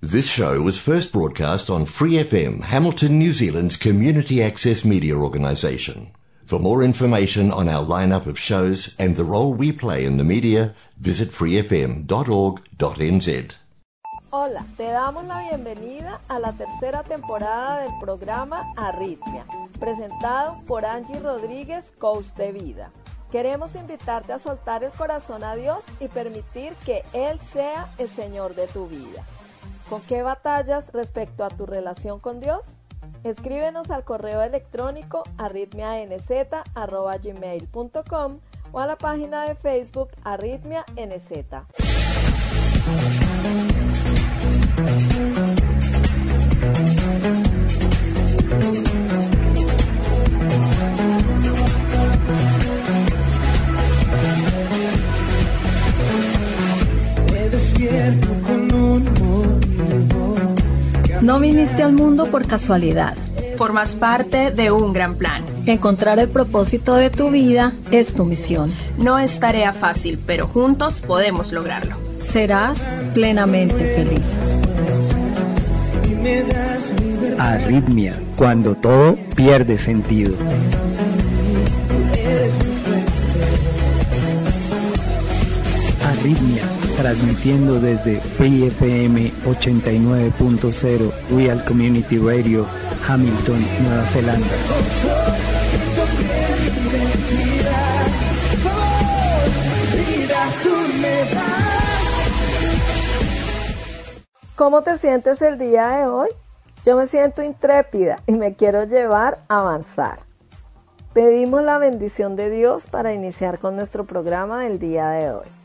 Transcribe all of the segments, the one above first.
This show was first broadcast on Free FM, Hamilton, New Zealand's community access media organisation. For more information on our lineup of shows and the role we play in the media, visit freefm.org.nz. Hola, te damos la bienvenida a la tercera temporada del programa Arritmia, presentado por Angie Rodríguez, coach de vida. Queremos invitarte a soltar el corazón a Dios y permitir que Él sea el Señor de tu vida. ¿Con qué batallas respecto a tu relación con Dios? Escríbenos al correo electrónico arritmianz.gmail.com o a la página de Facebook arritmianz. No viniste al mundo por casualidad. Formas parte de un gran plan. Encontrar el propósito de tu vida es tu misión. No es tarea fácil, pero juntos podemos lograrlo. Serás plenamente feliz. Arritmia, cuando todo pierde sentido. Arritmia, transmitiendo desde Free FM 89.0 Real Community Radio, Hamilton, Nueva Zelanda. ¿Cómo te sientes el día de hoy? Yo me siento intrépida y me quiero llevar a avanzar. Pedimos la bendición de Dios para iniciar con nuestro programa del día de hoy.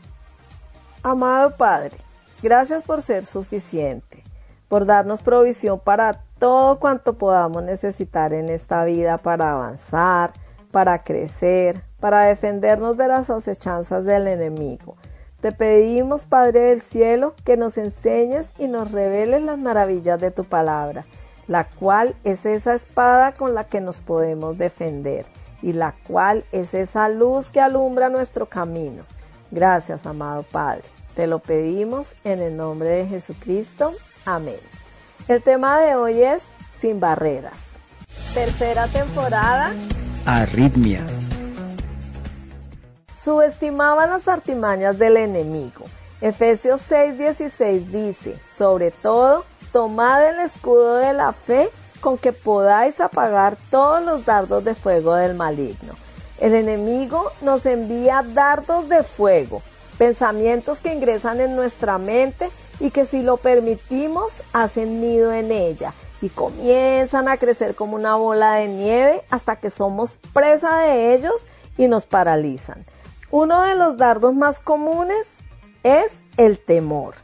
Amado Padre, gracias por ser suficiente, por darnos provisión para todo cuanto podamos necesitar en esta vida para avanzar, para crecer, para defendernos de las acechanzas del enemigo. Te pedimos, Padre del Cielo, que nos enseñes y nos reveles las maravillas de tu palabra, la cual es esa espada con la que nos podemos defender y la cual es esa luz que alumbra nuestro camino. Gracias, amado Padre. Te lo pedimos en el nombre de Jesucristo. Amén. El tema de hoy es Sin barreras. Tercera temporada. Arritmia. Subestimaba las artimañas del enemigo. Efesios 6:16 dice, sobre todo, tomad el escudo de la fe con que podáis apagar todos los dardos de fuego del maligno. El enemigo nos envía dardos de fuego, pensamientos que ingresan en nuestra mente y que si lo permitimos hacen nido en ella y comienzan a crecer como una bola de nieve hasta que somos presa de ellos y nos paralizan. Uno de los dardos más comunes es el temor,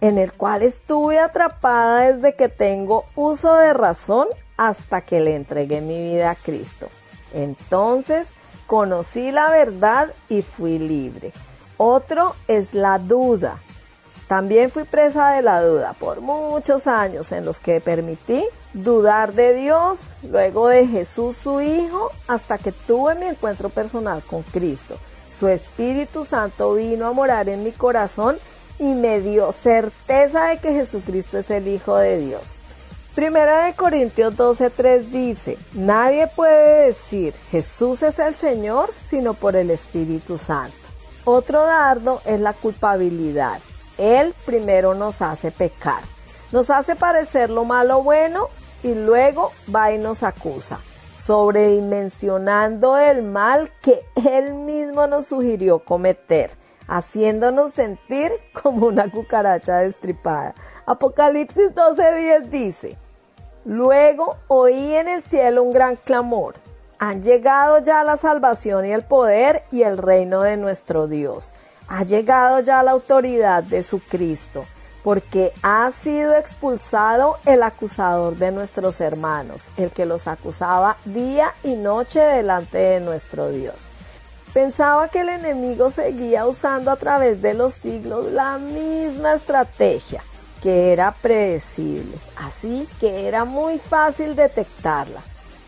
en el cual estuve atrapada desde que tengo uso de razón hasta que le entregué mi vida a Cristo. Entonces conocí la verdad y fui libre. Otro es la duda. También fui presa de la duda por muchos años en los que permití dudar de Dios, luego de Jesús su Hijo, hasta que tuve mi encuentro personal con Cristo. Su Espíritu Santo vino a morar en mi corazón y me dio certeza de que Jesucristo es el Hijo de Dios. Primera de Corintios 12:3 dice, nadie puede decir Jesús es el Señor sino por el Espíritu Santo. Otro dardo es la culpabilidad. Él primero nos hace pecar, nos hace parecer lo malo bueno y luego va y nos acusa, sobredimensionando el mal que Él mismo nos sugirió cometer, haciéndonos sentir como una cucaracha destripada. Apocalipsis 12:10 dice, Luego oí en el cielo un gran clamor han llegado ya la salvación y el poder y el reino de nuestro Dios. Ha llegado ya la autoridad de su Cristo, porque ha sido expulsado el acusador de nuestros hermanos, el que los acusaba día y noche delante de nuestro Dios. Pensaba que el enemigo seguía usando a través de los siglos la misma estrategia, que era predecible, así que era muy fácil detectarla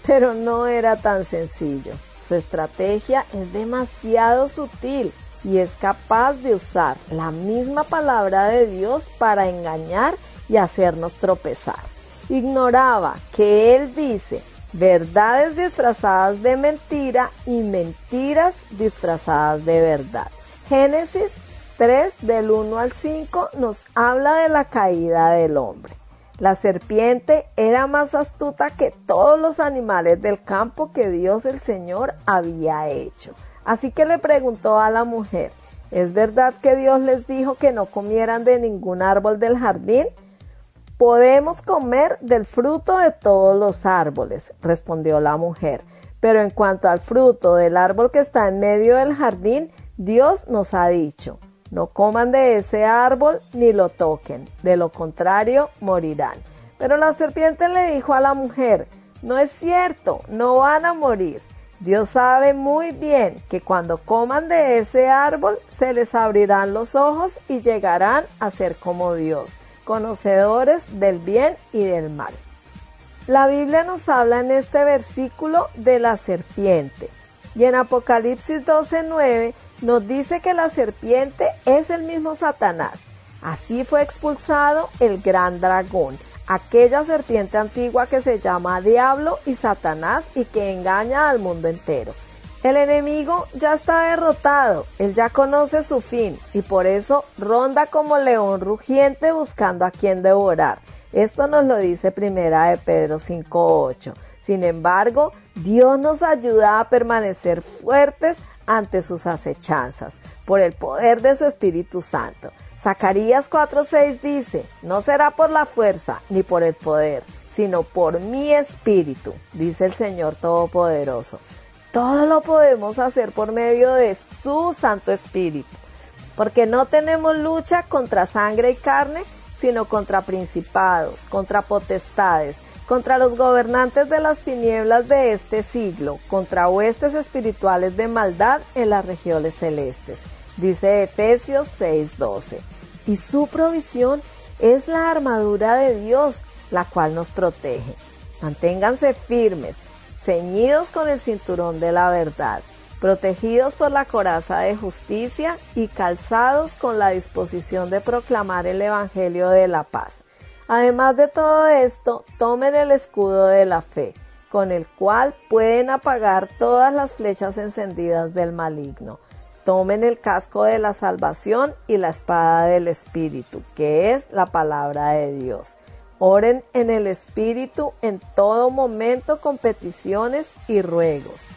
pero no era tan sencillo. Su estrategia es demasiado sutil y es capaz de usar la misma palabra de Dios para engañar y hacernos tropezar. Ignoraba que Él dice verdades disfrazadas de mentira y mentiras disfrazadas de verdad. Génesis 3 del 1 al 5 nos habla de la caída del hombre. La serpiente era más astuta que todos los animales del campo que Dios el Señor había hecho. Así que le preguntó a la mujer, ¿es verdad que Dios les dijo que no comieran de ningún árbol del jardín? Podemos comer del fruto de todos los árboles, respondió la mujer, pero en cuanto al fruto del árbol que está en medio del jardín, Dios nos ha dicho, no coman de ese árbol ni lo toquen, de lo contrario morirán. Pero la serpiente le dijo a la mujer, no es cierto, no van a morir. Dios sabe muy bien que cuando coman de ese árbol se les abrirán los ojos y llegarán a ser como Dios, conocedores del bien y del mal. La Biblia nos habla en este versículo de la serpiente y en Apocalipsis 12:9 nos dice que la serpiente es el mismo Satanás. Así fue expulsado el gran dragón, aquella serpiente antigua que se llama Diablo y Satanás y que engaña al mundo entero. El enemigo ya está derrotado, él ya conoce su fin y por eso ronda como león rugiente buscando a quien devorar. Esto nos lo dice primera de Pedro 5.8. Sin embargo, Dios nos ayuda a permanecer fuertes ante sus acechanzas por el poder de su Espíritu Santo. Zacarías 4:6 dice, no será por la fuerza ni por el poder, sino por mi espíritu, dice el Señor Todopoderoso. Todo lo podemos hacer por medio de su Santo Espíritu, porque no tenemos lucha contra sangre y carne, sino contra principados, contra potestades, contra los gobernantes de las tinieblas de este siglo, contra huestes espirituales de maldad en las regiones celestes. Dice Efesios 6:12. Y su provisión es la armadura de Dios, la cual nos protege. Manténganse firmes, ceñidos con el cinturón de la verdad, protegidos por la coraza de justicia y calzados con la disposición de proclamar el Evangelio de la paz Además de todo esto, tomen el escudo de la fe, con el cual pueden apagar todas las flechas encendidas del maligno. Tomen el casco de la salvación y la espada del Espíritu, que es la palabra de Dios. Oren en el Espíritu en todo momento con peticiones y ruegos.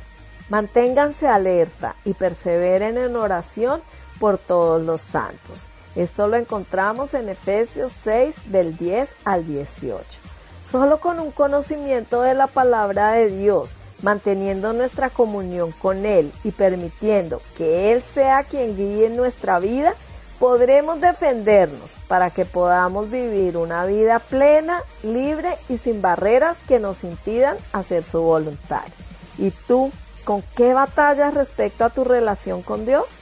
Manténganse alerta y perseveren en oración por todos los santos. Esto lo encontramos en Efesios 6 del 10 al 18. Solo con un conocimiento de la palabra de Dios, manteniendo nuestra comunión con Él y permitiendo que Él sea quien guíe nuestra vida, podremos defendernos para que podamos vivir una vida plena, libre y sin barreras que nos impidan hacer su voluntad. ¿Y tú, con qué batallas respecto a tu relación con Dios?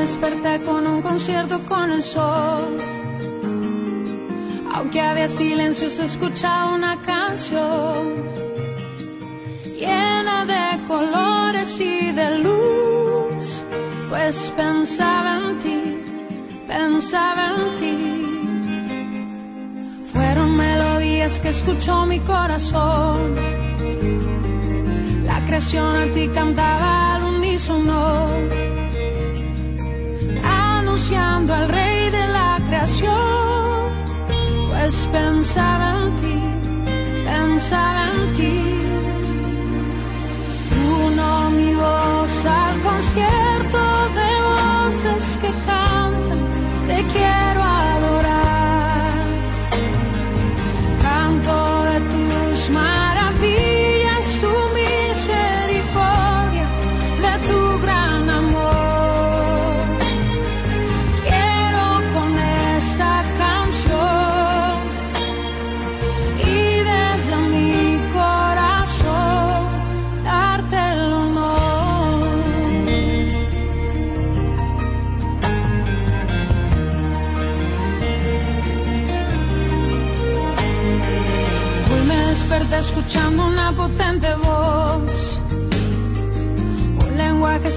Desperté con un concierto con el sol. Aunque había silencio, se escuchaba una canción llena de colores y de luz. Pues pensaba en ti, pensaba en ti. Melodías que escuchó mi corazón. La creación a ti cantaba al unísono al rey de la creación, pues pensaba en ti, pensaba en ti. Uno mi voz al concierto de voces que cantan, te quiero adorar.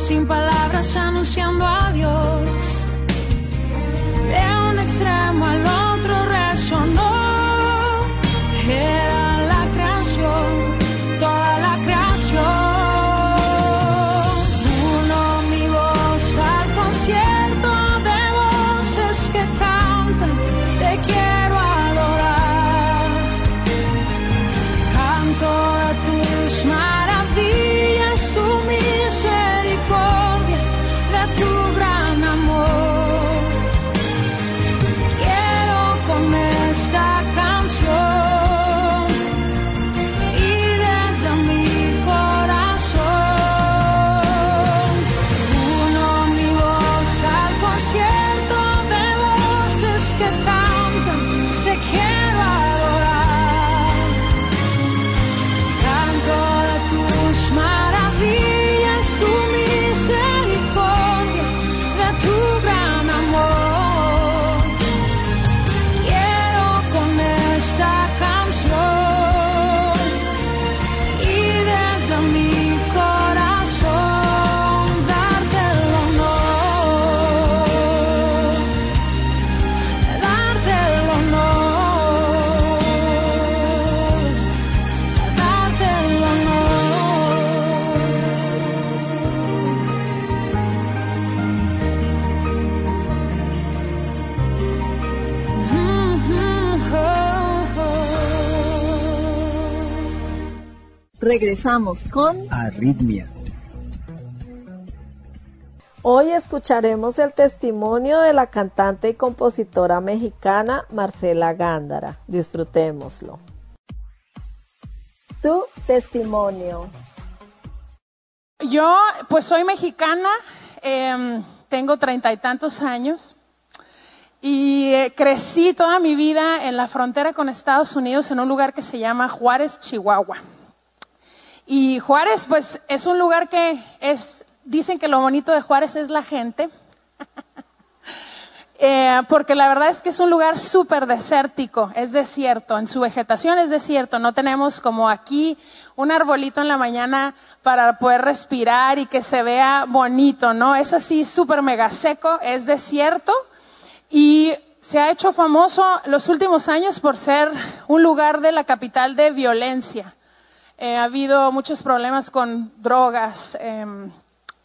Sin palabras anunciando a Regresamos con Arritmia. Hoy escucharemos el testimonio de la cantante y compositora mexicana Marcela Gándara. Disfrutémoslo. Tu testimonio. Yo, pues soy mexicana, em, tengo treinta y tantos años y eh, crecí toda mi vida en la frontera con Estados Unidos en un lugar que se llama Juárez, Chihuahua. Y Juárez, pues es un lugar que es, dicen que lo bonito de Juárez es la gente. Eh, porque la verdad es que es un lugar súper desértico, es desierto, en su vegetación es desierto, no tenemos como aquí un arbolito en la mañana para poder respirar y que se vea bonito, ¿no? Es así súper mega seco, es desierto y se ha hecho famoso los últimos años por ser un lugar de la capital de violencia. Eh, ha habido muchos problemas con drogas, em,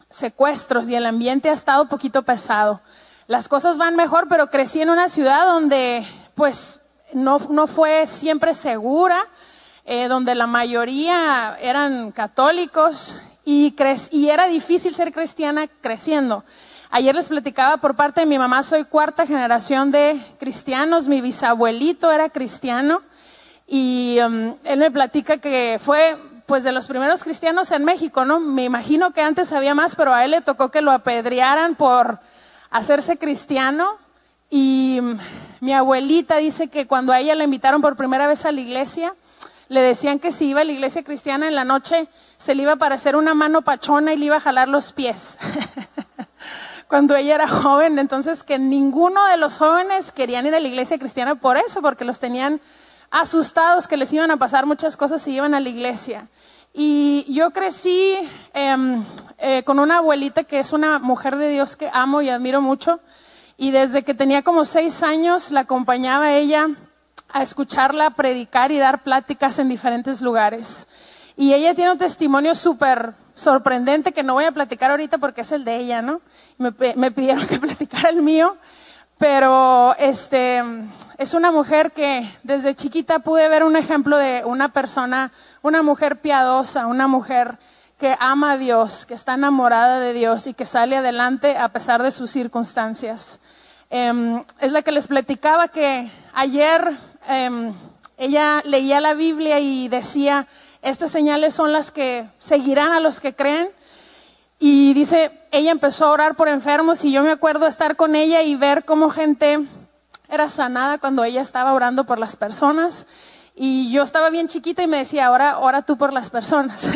secuestros y el ambiente ha estado un poquito pesado. Las cosas van mejor, pero crecí en una ciudad donde pues no, no fue siempre segura, eh, donde la mayoría eran católicos y, y era difícil ser cristiana creciendo. Ayer les platicaba por parte de mi mamá, soy cuarta generación de cristianos, mi bisabuelito era cristiano y um, él me platica que fue pues de los primeros cristianos en México, ¿no? Me imagino que antes había más, pero a él le tocó que lo apedrearan por hacerse cristiano y mm, mi abuelita dice que cuando a ella la invitaron por primera vez a la iglesia, le decían que si iba a la iglesia cristiana en la noche se le iba a parecer una mano pachona y le iba a jalar los pies. cuando ella era joven, entonces que ninguno de los jóvenes querían ir a la iglesia cristiana por eso, porque los tenían asustados que les iban a pasar muchas cosas si iban a la iglesia. Y yo crecí em, eh, con una abuelita que es una mujer de Dios que amo y admiro mucho. Y desde que tenía como seis años la acompañaba ella a escucharla predicar y dar pláticas en diferentes lugares. Y ella tiene un testimonio súper sorprendente que no voy a platicar ahorita porque es el de ella, ¿no? Me, me pidieron que platicara el mío, pero este es una mujer que desde chiquita pude ver un ejemplo de una persona, una mujer piadosa, una mujer que ama a Dios, que está enamorada de Dios y que sale adelante a pesar de sus circunstancias. Em, es la que les platicaba que ayer em, ella leía la Biblia y decía, estas señales son las que seguirán a los que creen. Y dice, ella empezó a orar por enfermos y yo me acuerdo estar con ella y ver cómo gente era sanada cuando ella estaba orando por las personas. Y yo estaba bien chiquita y me decía, ahora ora tú por las personas.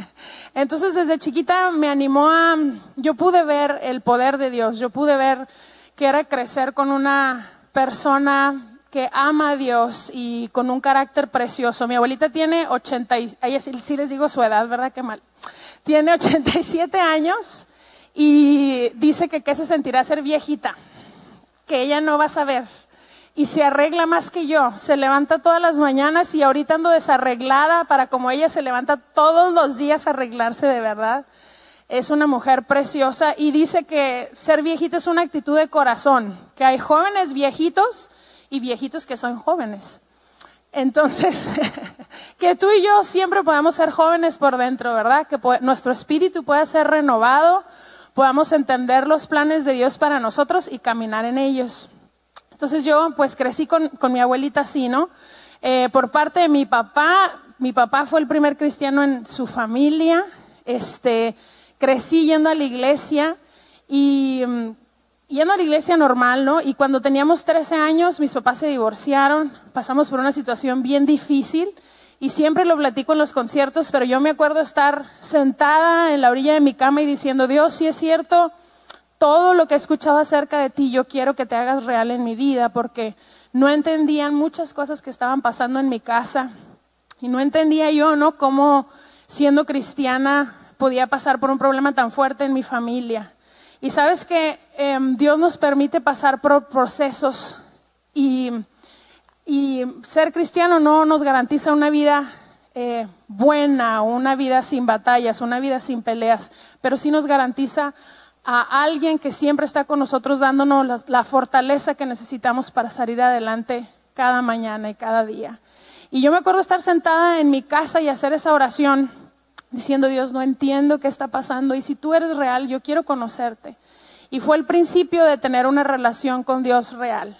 Entonces desde chiquita me animó a, yo pude ver el poder de Dios, yo pude ver que era crecer con una persona que ama a Dios y con un carácter precioso. Mi abuelita tiene 80, y, ay, sí, sí les digo su edad, ¿verdad? Qué mal. Tiene 87 años y dice que qué se sentirá ser viejita, que ella no va a saber. Y se arregla más que yo, se levanta todas las mañanas y ahorita ando desarreglada para como ella se levanta todos los días a arreglarse de verdad. Es una mujer preciosa y dice que ser viejita es una actitud de corazón, que hay jóvenes viejitos y viejitos que son jóvenes. Entonces, que tú y yo siempre podamos ser jóvenes por dentro, ¿verdad? Que nuestro espíritu pueda ser renovado, podamos entender los planes de Dios para nosotros y caminar en ellos. Entonces yo pues crecí con, con mi abuelita así, ¿no? Eh, por parte de mi papá, mi papá fue el primer cristiano en su familia, este, crecí yendo a la iglesia y mm, yendo a la iglesia normal, ¿no? Y cuando teníamos 13 años, mis papás se divorciaron, pasamos por una situación bien difícil y siempre lo platico en los conciertos, pero yo me acuerdo estar sentada en la orilla de mi cama y diciendo, Dios, si es cierto, todo lo que he escuchado acerca de ti, yo quiero que te hagas real en mi vida, porque no entendían muchas cosas que estaban pasando en mi casa y no entendía yo, ¿no? Cómo siendo cristiana podía pasar por un problema tan fuerte en mi familia. Y sabes que em, Dios nos permite pasar por procesos y y ser cristiano no nos garantiza una vida eh, buena, una vida sin batallas, una vida sin peleas, pero sí nos garantiza a alguien que siempre está con nosotros dándonos la, la, fortaleza que necesitamos para salir adelante cada mañana y cada día. Y yo me acuerdo estar sentada en mi casa y hacer esa oración diciendo, Dios, no entiendo qué está pasando y si tú eres real, yo quiero conocerte. Y fue el principio de tener una relación con Dios real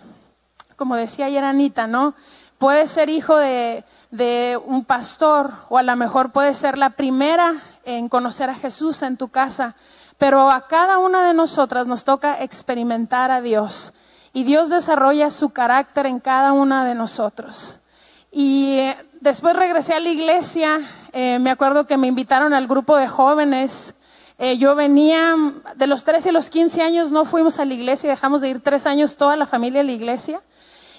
como decía ayer Anita, ¿no? Puede ser hijo de, un pastor o a lo mejor puede ser la primera en conocer a Jesús en tu casa, pero a cada una de nosotras nos toca experimentar a Dios y Dios desarrolla su carácter en cada una de nosotros. Y eh, después regresé a la iglesia, eh, me acuerdo que me invitaron al grupo de jóvenes. Eh, yo venía de los 13 y los 15 años, no fuimos a la iglesia, dejamos de ir tres años toda la familia a la iglesia.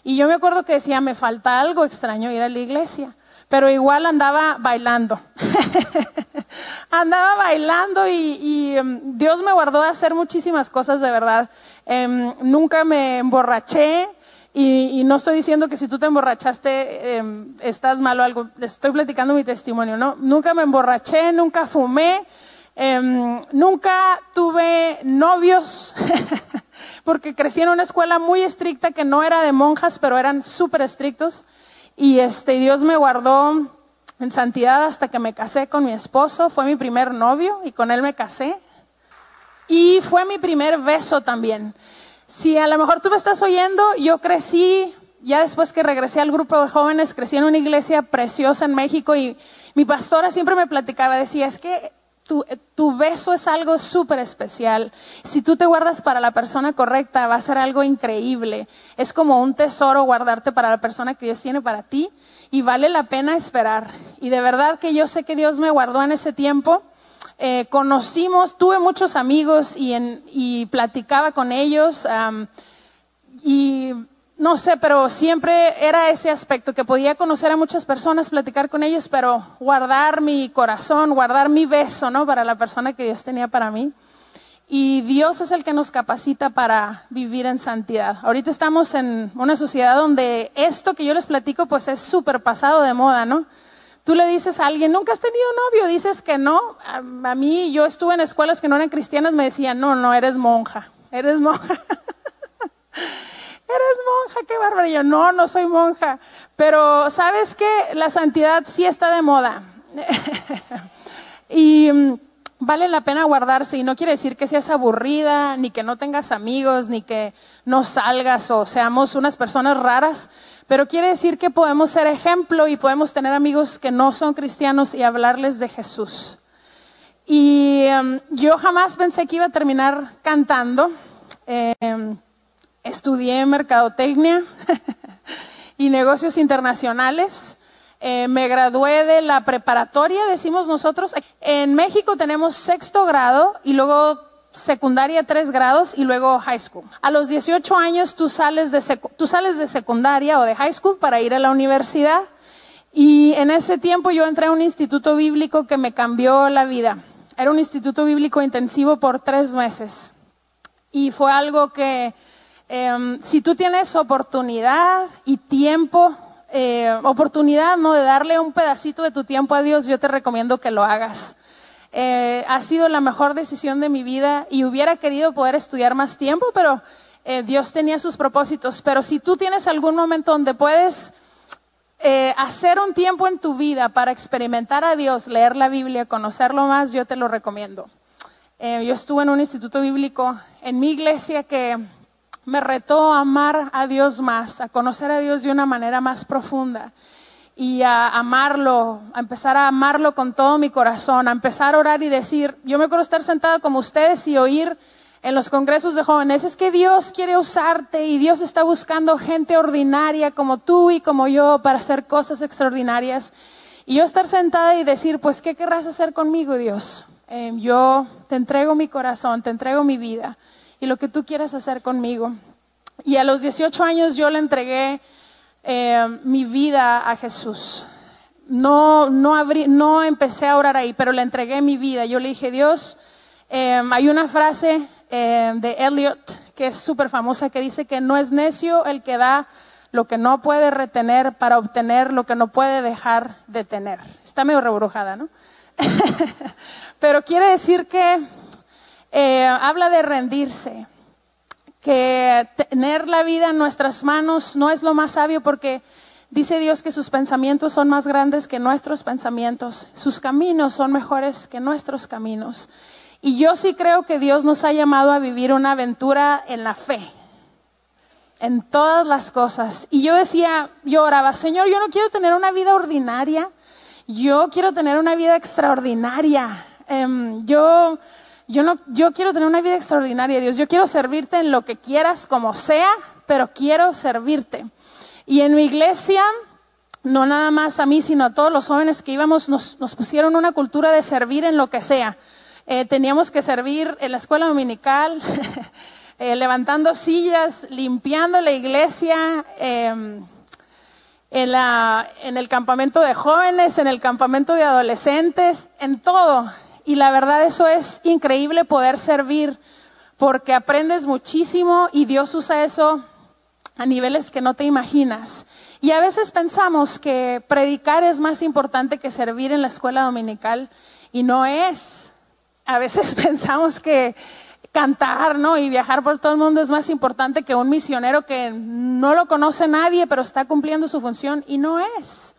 Y yo me acuerdo que decía, me falta algo extraño ir a la iglesia, pero igual andaba bailando. andaba bailando y, em, Dios me guardó de hacer muchísimas cosas de verdad. Em, nunca me emborraché y, no estoy diciendo que si tú te emborrachaste em, estás mal o algo, les estoy platicando mi testimonio, ¿no? Nunca me emborraché, nunca fumé, nunca tuve novios. porque crecí en una escuela muy estricta que no era de monjas, pero eran súper estrictos. Y este, Dios me guardó en santidad hasta que me casé con mi esposo. Fue mi primer novio y con él me casé. Y fue mi primer beso también. Si a lo mejor tú me estás oyendo, yo crecí, ya después que regresé al grupo de jóvenes, crecí en una iglesia preciosa en México y mi pastora siempre me platicaba, decía, es que tu, beso es algo súper especial. Si tú te guardas para la persona correcta, va a ser algo increíble. Es como un tesoro guardarte para la persona que Dios tiene para ti y vale la pena esperar. Y de verdad que yo sé que Dios me guardó en ese tiempo. Eh, conocimos, tuve muchos amigos y, y platicaba con ellos. y no sé, pero siempre era ese aspecto, que podía conocer a muchas personas, platicar con ellos, pero guardar mi corazón, guardar mi beso, ¿no? Para la persona que Dios tenía para mí. Y Dios es el que nos capacita para vivir en santidad. Ahorita estamos en una sociedad donde esto que yo les platico, pues es súper pasado de moda, ¿no? Tú le dices a alguien, nunca has tenido novio, dices que no. A, a mí, yo estuve en escuelas que no eran cristianas, me decían, no, no, eres monja, eres monja. eres monja, qué bárbaro. no, no soy monja. Pero, ¿sabes qué? La santidad sí está de moda. y mm, vale la pena guardarse. Y no quiere decir que seas aburrida, ni que no tengas amigos, ni que no salgas o seamos unas personas raras. Pero quiere decir que podemos ser ejemplo y podemos tener amigos que no son cristianos y hablarles de Jesús. Y mm, yo jamás pensé que iba a terminar cantando. Eh, estudié mercadotecnia y negocios internacionales. Eh, me gradué de la preparatoria, decimos nosotros. En México tenemos sexto grado y luego secundaria tres grados y luego high school. A los 18 años tú sales, de tú sales de secundaria o de high school para ir a la universidad. Y en ese tiempo yo entré a un instituto bíblico que me cambió la vida. Era un instituto bíblico intensivo por tres meses. Y fue algo que, em, si tú tienes oportunidad y tiempo, eh, oportunidad no de darle un pedacito de tu tiempo a Dios, yo te recomiendo que lo hagas. Eh, ha sido la mejor decisión de mi vida y hubiera querido poder estudiar más tiempo, pero eh, Dios tenía sus propósitos. Pero si tú tienes algún momento donde puedes hacer un tiempo en tu vida para experimentar a Dios, leer la Biblia, conocerlo más, yo te lo recomiendo. yo estuve en un instituto bíblico en mi iglesia que me retó a amar a Dios más, a conocer a Dios de una manera más profunda y a amarlo, a empezar a amarlo con todo mi corazón, a empezar a orar y decir, yo me acuerdo estar sentada como ustedes y oír en los congresos de jóvenes, es que Dios quiere usarte y Dios está buscando gente ordinaria como tú y como yo para hacer cosas extraordinarias. Y yo estar sentada y decir, pues, ¿qué querrás hacer conmigo, Dios? Eh, yo te entrego mi corazón, te entrego mi vida y lo que tú quieras hacer conmigo. Y a los 18 años yo le entregué eh, mi vida a Jesús. No, no, abrí, no empecé a orar ahí, pero le entregué mi vida. Yo le dije, Dios, eh, hay una frase eh, de Eliot que es súper famosa que dice que no es necio el que da lo que no puede retener para obtener lo que no puede dejar de tener. Está medio rebrujada, ¿no? pero quiere decir que habla de rendirse que tener la vida en nuestras manos no es lo más sabio porque dice Dios que sus pensamientos son más grandes que nuestros pensamientos, sus caminos son mejores que nuestros caminos. Y yo sí creo que Dios nos ha llamado a vivir una aventura en la fe, en todas las cosas. Y yo decía, yo oraba, Señor, yo no quiero tener una vida ordinaria, yo quiero tener una vida extraordinaria. Em, yo yo, no, yo quiero tener una vida extraordinaria, Dios. Yo quiero servirte en lo que quieras, como sea, pero quiero servirte. Y en mi iglesia, no nada más a mí, sino a todos los jóvenes que íbamos, nos, pusieron una cultura de servir en lo que sea. Eh, teníamos que servir en la escuela dominical, eh, levantando sillas, limpiando la iglesia, em, en, la, en el campamento de jóvenes, en el campamento de adolescentes, en todo. Y la verdad eso es increíble poder servir porque aprendes muchísimo y Dios usa eso a niveles que no te imaginas. Y a veces pensamos que predicar es más importante que servir en la escuela dominical y no es. A veces pensamos que cantar, ¿no? Y viajar por todo el mundo es más importante que un misionero que no lo conoce nadie, pero está cumpliendo su función y no es.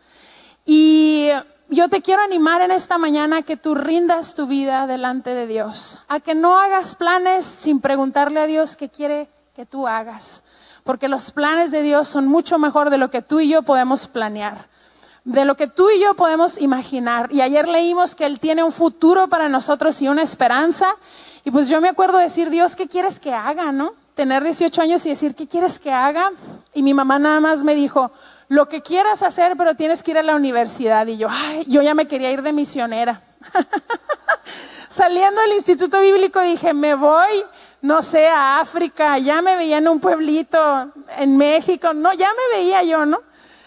Y yo te quiero animar en esta mañana a que tú rindas tu vida delante de Dios, a que no hagas planes sin preguntarle a Dios qué quiere que tú hagas, porque los planes de Dios son mucho mejor de lo que tú y yo podemos planear, de lo que tú y yo podemos imaginar. Y ayer leímos que Él tiene un futuro para nosotros y una esperanza, y pues yo me acuerdo decir, Dios, ¿qué quieres que haga, no? Tener 18 años y decir, ¿qué quieres que haga? Y mi mamá nada más me dijo, lo que quieras hacer, pero tienes que ir a la universidad. Y yo, ay, yo ya me quería ir de misionera. Saliendo del Instituto Bíblico dije, me voy, no sé, a África, ya me veía en un pueblito, en México, no, ya me veía yo, ¿no?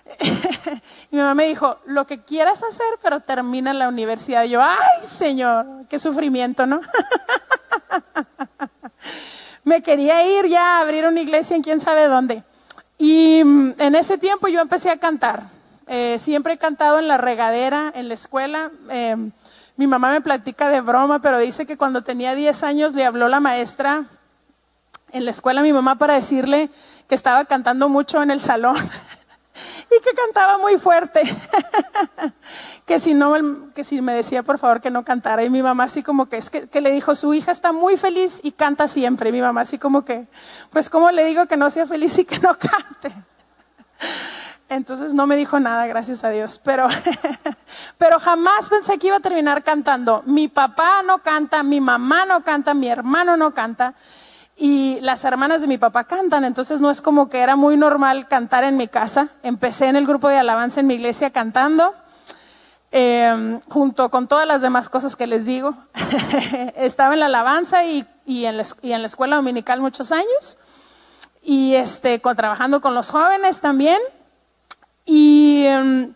mi mamá me dijo, lo que quieras hacer, pero termina la universidad. Y yo, ay, Señor, qué sufrimiento, ¿no? me quería ir ya a abrir una iglesia en quién sabe dónde. Y mm, en ese tiempo yo empecé a cantar. Eh, siempre he cantado en la regadera, en la escuela. Em, mi mamá me platica de broma, pero dice que cuando tenía 10 años le habló la maestra en la escuela a mi mamá para decirle que estaba cantando mucho en el salón y que cantaba muy fuerte. que si no, que si me decía por favor que no cantara. Y mi mamá así como que es que, que, le dijo, su hija está muy feliz y canta siempre. Mi mamá así como que, pues cómo le digo que no sea feliz y que no cante. Entonces no me dijo nada, gracias a Dios. Pero, pero jamás pensé que iba a terminar cantando. Mi papá no canta, mi mamá no canta, mi hermano no canta y las hermanas de mi papá cantan, entonces no es como que era muy normal cantar en mi casa. Empecé en el grupo de alabanza en mi iglesia cantando, eh, junto con todas las demás cosas que les digo. Estaba en la alabanza y y en la, y en la escuela dominical muchos años. Y este, con, trabajando con los jóvenes también. Y em,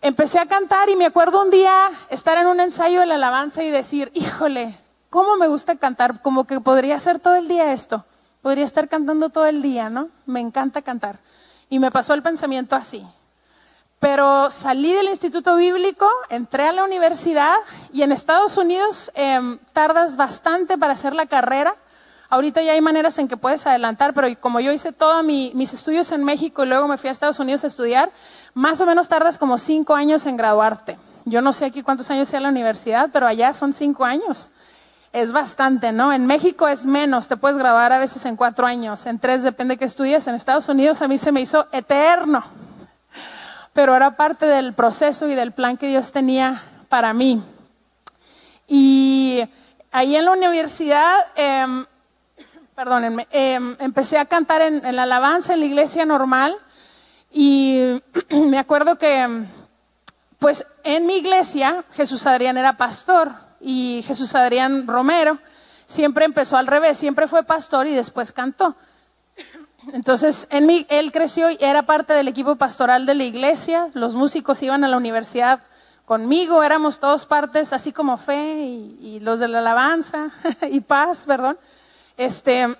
empecé a cantar y me acuerdo un día estar en un ensayo de la alabanza y decir, híjole, ¿cómo me gusta cantar? Como que podría hacer todo el día esto. Podría estar cantando todo el día, ¿no? Me encanta cantar. Y me pasó el pensamiento así. Pero salí del instituto bíblico, entré a la universidad y en Estados Unidos em, tardas bastante para hacer la carrera. Ahorita ya hay maneras en que puedes adelantar, pero como yo hice todos mis estudios en México y luego me fui a Estados Unidos a estudiar, más o menos tardas como cinco años en graduarte. Yo no sé aquí cuántos años sea la universidad, pero allá son cinco años. Es bastante, ¿no? En México es menos, te puedes graduar a veces en cuatro años, en tres depende de qué estudies. En Estados Unidos a mí se me hizo eterno pero era parte del proceso y del plan que Dios tenía para mí. Y ahí en la universidad, eh, perdónenme, em, empecé a cantar en, en, la alabanza en la iglesia normal y me acuerdo que, pues en mi iglesia, Jesús Adrián era pastor y Jesús Adrián Romero siempre empezó al revés, siempre fue pastor y después cantó. Entonces, él creció y era parte del equipo pastoral de la iglesia. Los músicos iban a la universidad conmigo, éramos todos partes, así como fe y, los de la alabanza y paz, perdón. Este,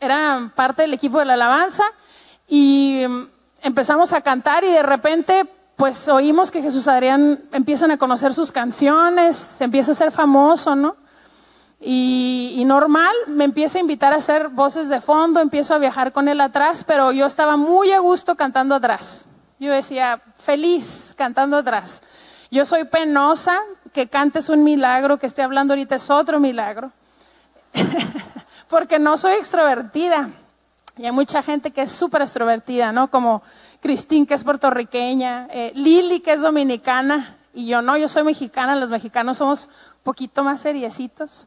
eran parte del equipo de la alabanza y empezamos a cantar y de repente, pues oímos que Jesús Adrián empiezan a conocer sus canciones, empieza a ser famoso, ¿no? Y, normal, me empieza a invitar a hacer voces de fondo, empiezo a viajar con él atrás, pero yo estaba muy a gusto cantando atrás. Yo decía, feliz cantando atrás. Yo soy penosa, que cantes un milagro, que esté hablando ahorita es otro milagro. Porque no soy extrovertida. Y hay mucha gente que es súper extrovertida, ¿no? Como Cristín, que es puertorriqueña, eh, Lili, que es dominicana, y yo no, yo soy mexicana, los mexicanos somos un poquito más seriecitos.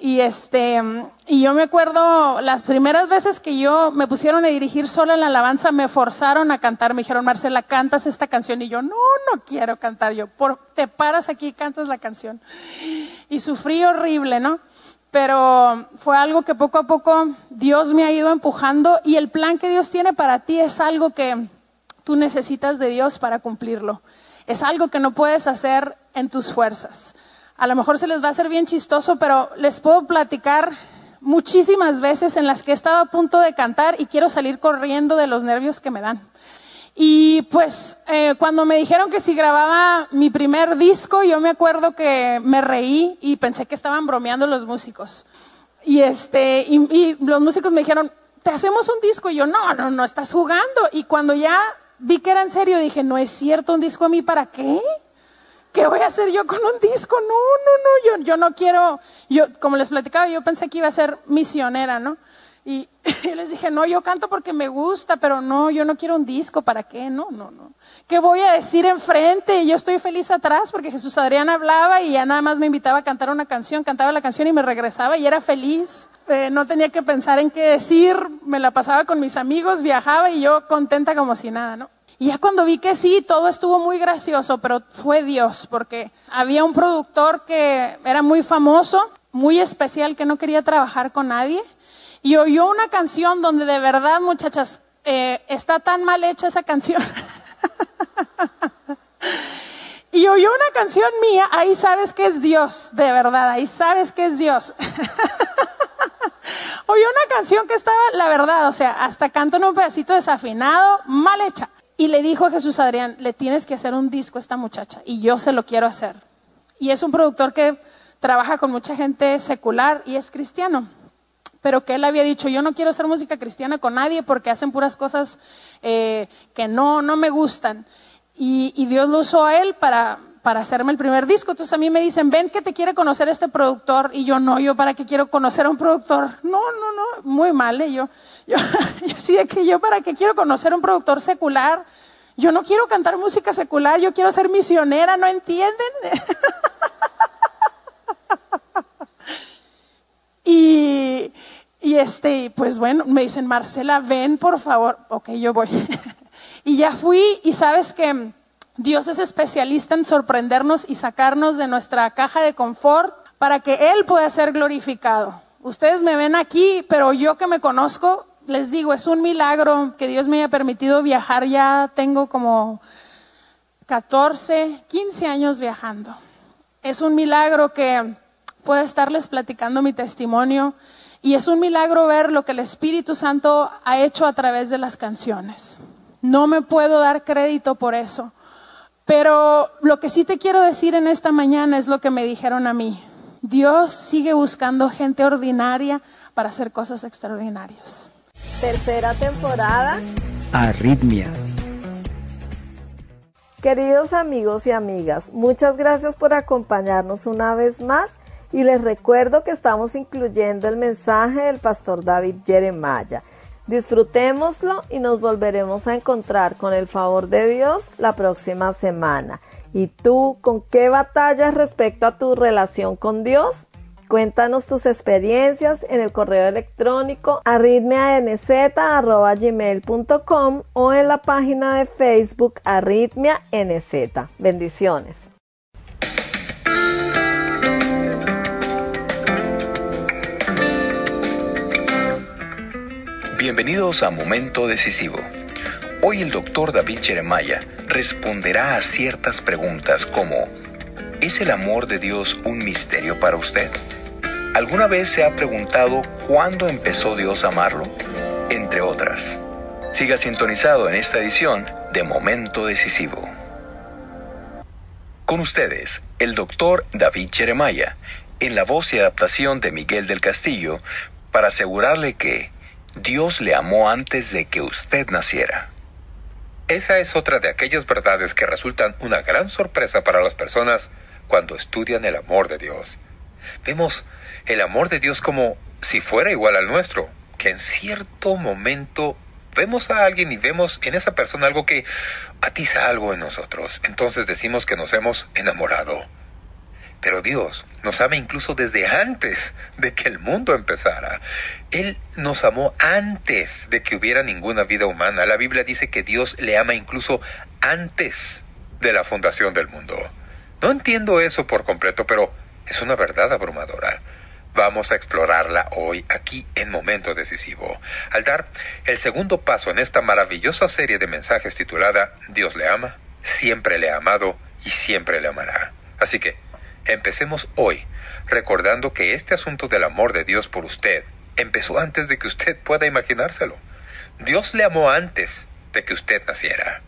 Y este, y yo me acuerdo las primeras veces que yo me pusieron a dirigir sola en la alabanza, me forzaron a cantar, me dijeron, Marcela, cantas esta canción. Y yo, no, no quiero cantar. Yo, por, te paras aquí y cantas la canción. Y sufrí horrible, ¿no? Pero fue algo que poco a poco Dios me ha ido empujando y el plan que Dios tiene para ti es algo que tú necesitas de Dios para cumplirlo. Es algo que no puedes hacer en tus fuerzas a lo mejor se les va a hacer bien chistoso, pero les puedo platicar muchísimas veces en las que he estado a punto de cantar y quiero salir corriendo de los nervios que me dan. Y pues eh, cuando me dijeron que si grababa mi primer disco, yo me acuerdo que me reí y pensé que estaban bromeando los músicos. Y este, y, y los músicos me dijeron, te hacemos un disco. Y yo, no, no, no, estás jugando. Y cuando ya vi que era en serio, dije, no es cierto, un disco a mí para qué? ¿Qué voy a hacer yo con un disco? No, no, no, yo, yo no quiero, yo, como les platicaba, yo pensé que iba a ser misionera, ¿no? Y yo les dije, no, yo canto porque me gusta, pero no, yo no quiero un disco, ¿para qué? No, no, no. ¿Qué voy a decir enfrente? Yo estoy feliz atrás porque Jesús Adrián hablaba y ya nada más me invitaba a cantar una canción, cantaba la canción y me regresaba y era feliz. Eh, no tenía que pensar en qué decir, me la pasaba con mis amigos, viajaba y yo contenta como si nada, ¿no? Y ya cuando vi que sí, todo estuvo muy gracioso, pero fue Dios, porque había un productor que era muy famoso, muy especial, que no quería trabajar con nadie, y oyó una canción donde de verdad, muchachas, eh, está tan mal hecha esa canción. y oyó una canción mía, ahí sabes que es Dios, de verdad, ahí sabes que es Dios. oyó una canción que estaba, la verdad, o sea, hasta canto en un pedacito desafinado, mal hecha. Y le dijo a Jesús Adrián, le tienes que hacer un disco a esta muchacha y yo se lo quiero hacer. Y es un productor que trabaja con mucha gente secular y es cristiano. Pero que él había dicho, yo no quiero hacer música cristiana con nadie porque hacen puras cosas eh, que no, no me gustan. Y, y, Dios lo usó a él para, para hacerme el primer disco. Entonces a mí me dicen, ven que te quiere conocer este productor. Y yo, no, yo para qué quiero conocer a un productor. No, no, no, muy mal. ¿eh? Yo, así de que yo para qué quiero conocer a un productor secular. Yo no quiero cantar música secular, yo quiero ser misionera, ¿no entienden? y, y este, pues bueno, me dicen, Marcela, ven por favor. Ok, yo voy. y ya fui y sabes que Dios es especialista en sorprendernos y sacarnos de nuestra caja de confort para que Él pueda ser glorificado. Ustedes me ven aquí, pero yo que me conozco, les digo, es un milagro que Dios me haya permitido viajar. Ya tengo como 14, 15 años viajando. Es un milagro que pueda estarles platicando mi testimonio y es un milagro ver lo que el Espíritu Santo ha hecho a través de las canciones. No me puedo dar crédito por eso. Pero lo que sí te quiero decir en esta mañana es lo que me dijeron a mí. Dios sigue buscando gente ordinaria para hacer cosas extraordinarias. Tercera temporada. Arritmia. Queridos amigos y amigas, muchas gracias por acompañarnos una vez más y les recuerdo que estamos incluyendo el mensaje del pastor David Jeremiah. Disfrutémoslo y nos volveremos a encontrar con el favor de Dios la próxima semana. ¿Y tú con qué batallas respecto a tu relación con Dios? Cuéntanos tus experiencias en el correo electrónico arritmianz.gmail.com o en la página de Facebook Arritmia Bendiciones. Bienvenidos a Momento Decisivo. Hoy el doctor David Jeremiah responderá a ciertas preguntas como ¿Es el amor de Dios un misterio para usted? ¿Alguna vez se ha preguntado cuándo empezó Dios a amarlo? Entre otras. Siga sintonizado en esta edición de Momento Decisivo. Con ustedes, el doctor David Jeremiah, en la voz y adaptación de Miguel del Castillo, para asegurarle que Dios le amó antes de que usted naciera. Esa es otra de aquellas verdades que resultan una gran sorpresa para las personas cuando estudian el amor de Dios. Vemos el amor de Dios como si fuera igual al nuestro, que en cierto momento vemos a alguien y vemos en esa persona algo que atiza algo en nosotros. Entonces decimos que nos hemos enamorado. Pero Dios nos ama incluso desde antes de que el mundo empezara. Él nos amó antes de que hubiera ninguna vida humana. La Biblia dice que Dios le ama incluso antes de la fundación del mundo. No entiendo eso por completo, pero es una verdad abrumadora. Vamos a explorarla hoy aquí en Momento Decisivo, al dar el segundo paso en esta maravillosa serie de mensajes titulada Dios le ama, siempre le ha amado y siempre le amará. Así que, Empecemos hoy recordando que este asunto del amor de Dios por usted empezó antes de que usted pueda imaginárselo. Dios le amó antes de que usted naciera.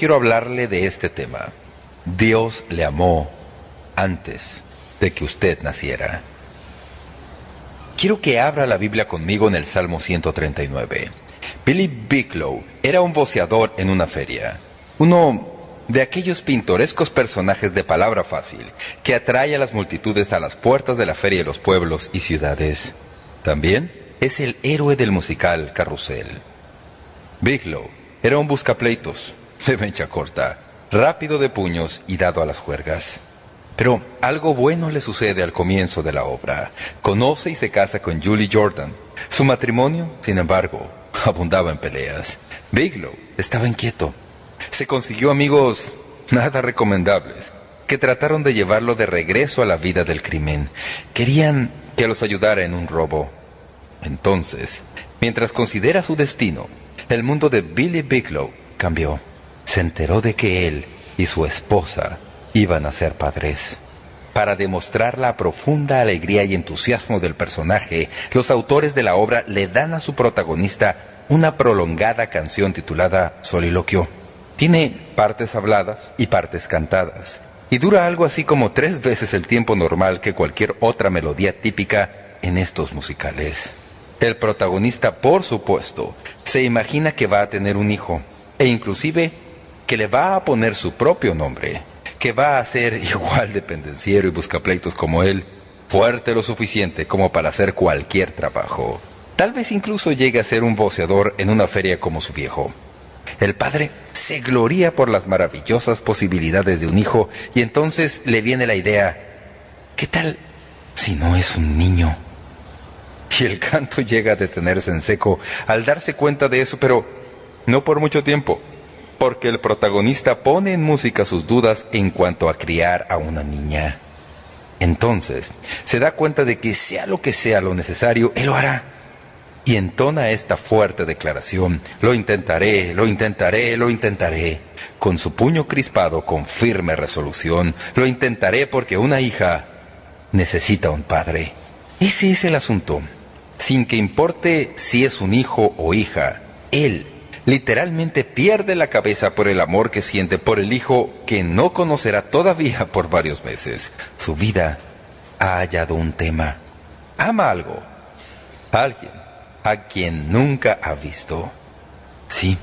Quiero hablarle de este tema. Dios le amó antes de que usted naciera. Quiero que abra la Biblia conmigo en el Salmo 139. Billy Bicklow era un voceador en una feria, uno de aquellos pintorescos personajes de palabra fácil que atrae a las multitudes a las puertas de la feria de los pueblos y ciudades. También es el héroe del musical Carrusel. Bigelow era un buscapleitos, de mecha corta, rápido de puños y dado a las juergas. Pero algo bueno le sucede al comienzo de la obra. Conoce y se casa con Julie Jordan. Su matrimonio, sin embargo, abundaba en peleas. Biglow estaba inquieto. Se consiguió amigos nada recomendables que trataron de llevarlo de regreso a la vida del crimen. Querían que los ayudara en un robo. Entonces, mientras considera su destino, el mundo de Billy Biglow cambió se enteró de que él y su esposa iban a ser padres. Para demostrar la profunda alegría y entusiasmo del personaje, los autores de la obra le dan a su protagonista una prolongada canción titulada Soliloquio. Tiene partes habladas y partes cantadas, y dura algo así como tres veces el tiempo normal que cualquier otra melodía típica en estos musicales. El protagonista, por supuesto, se imagina que va a tener un hijo, e inclusive que le va a poner su propio nombre, que va a ser igual de pendenciero y buscapleitos como él, fuerte lo suficiente como para hacer cualquier trabajo. Tal vez incluso llegue a ser un voceador en una feria como su viejo. El padre se gloría por las maravillosas posibilidades de un hijo y entonces le viene la idea, ¿qué tal si no es un niño? Y el canto llega a detenerse en seco al darse cuenta de eso, pero no por mucho tiempo, porque el protagonista pone en música sus dudas en cuanto a criar a una niña. Entonces, se da cuenta de que sea lo que sea lo necesario, él lo hará. Y entona esta fuerte declaración, lo intentaré, lo intentaré, lo intentaré, con su puño crispado con firme resolución, lo intentaré porque una hija necesita un padre. Ese es el asunto. Sin que importe si es un hijo o hija, él literalmente pierde la cabeza por el amor que siente por el hijo que no conocerá todavía por varios meses. Su vida ha hallado un tema. Ama algo, alguien, a quien nunca ha visto. Sí,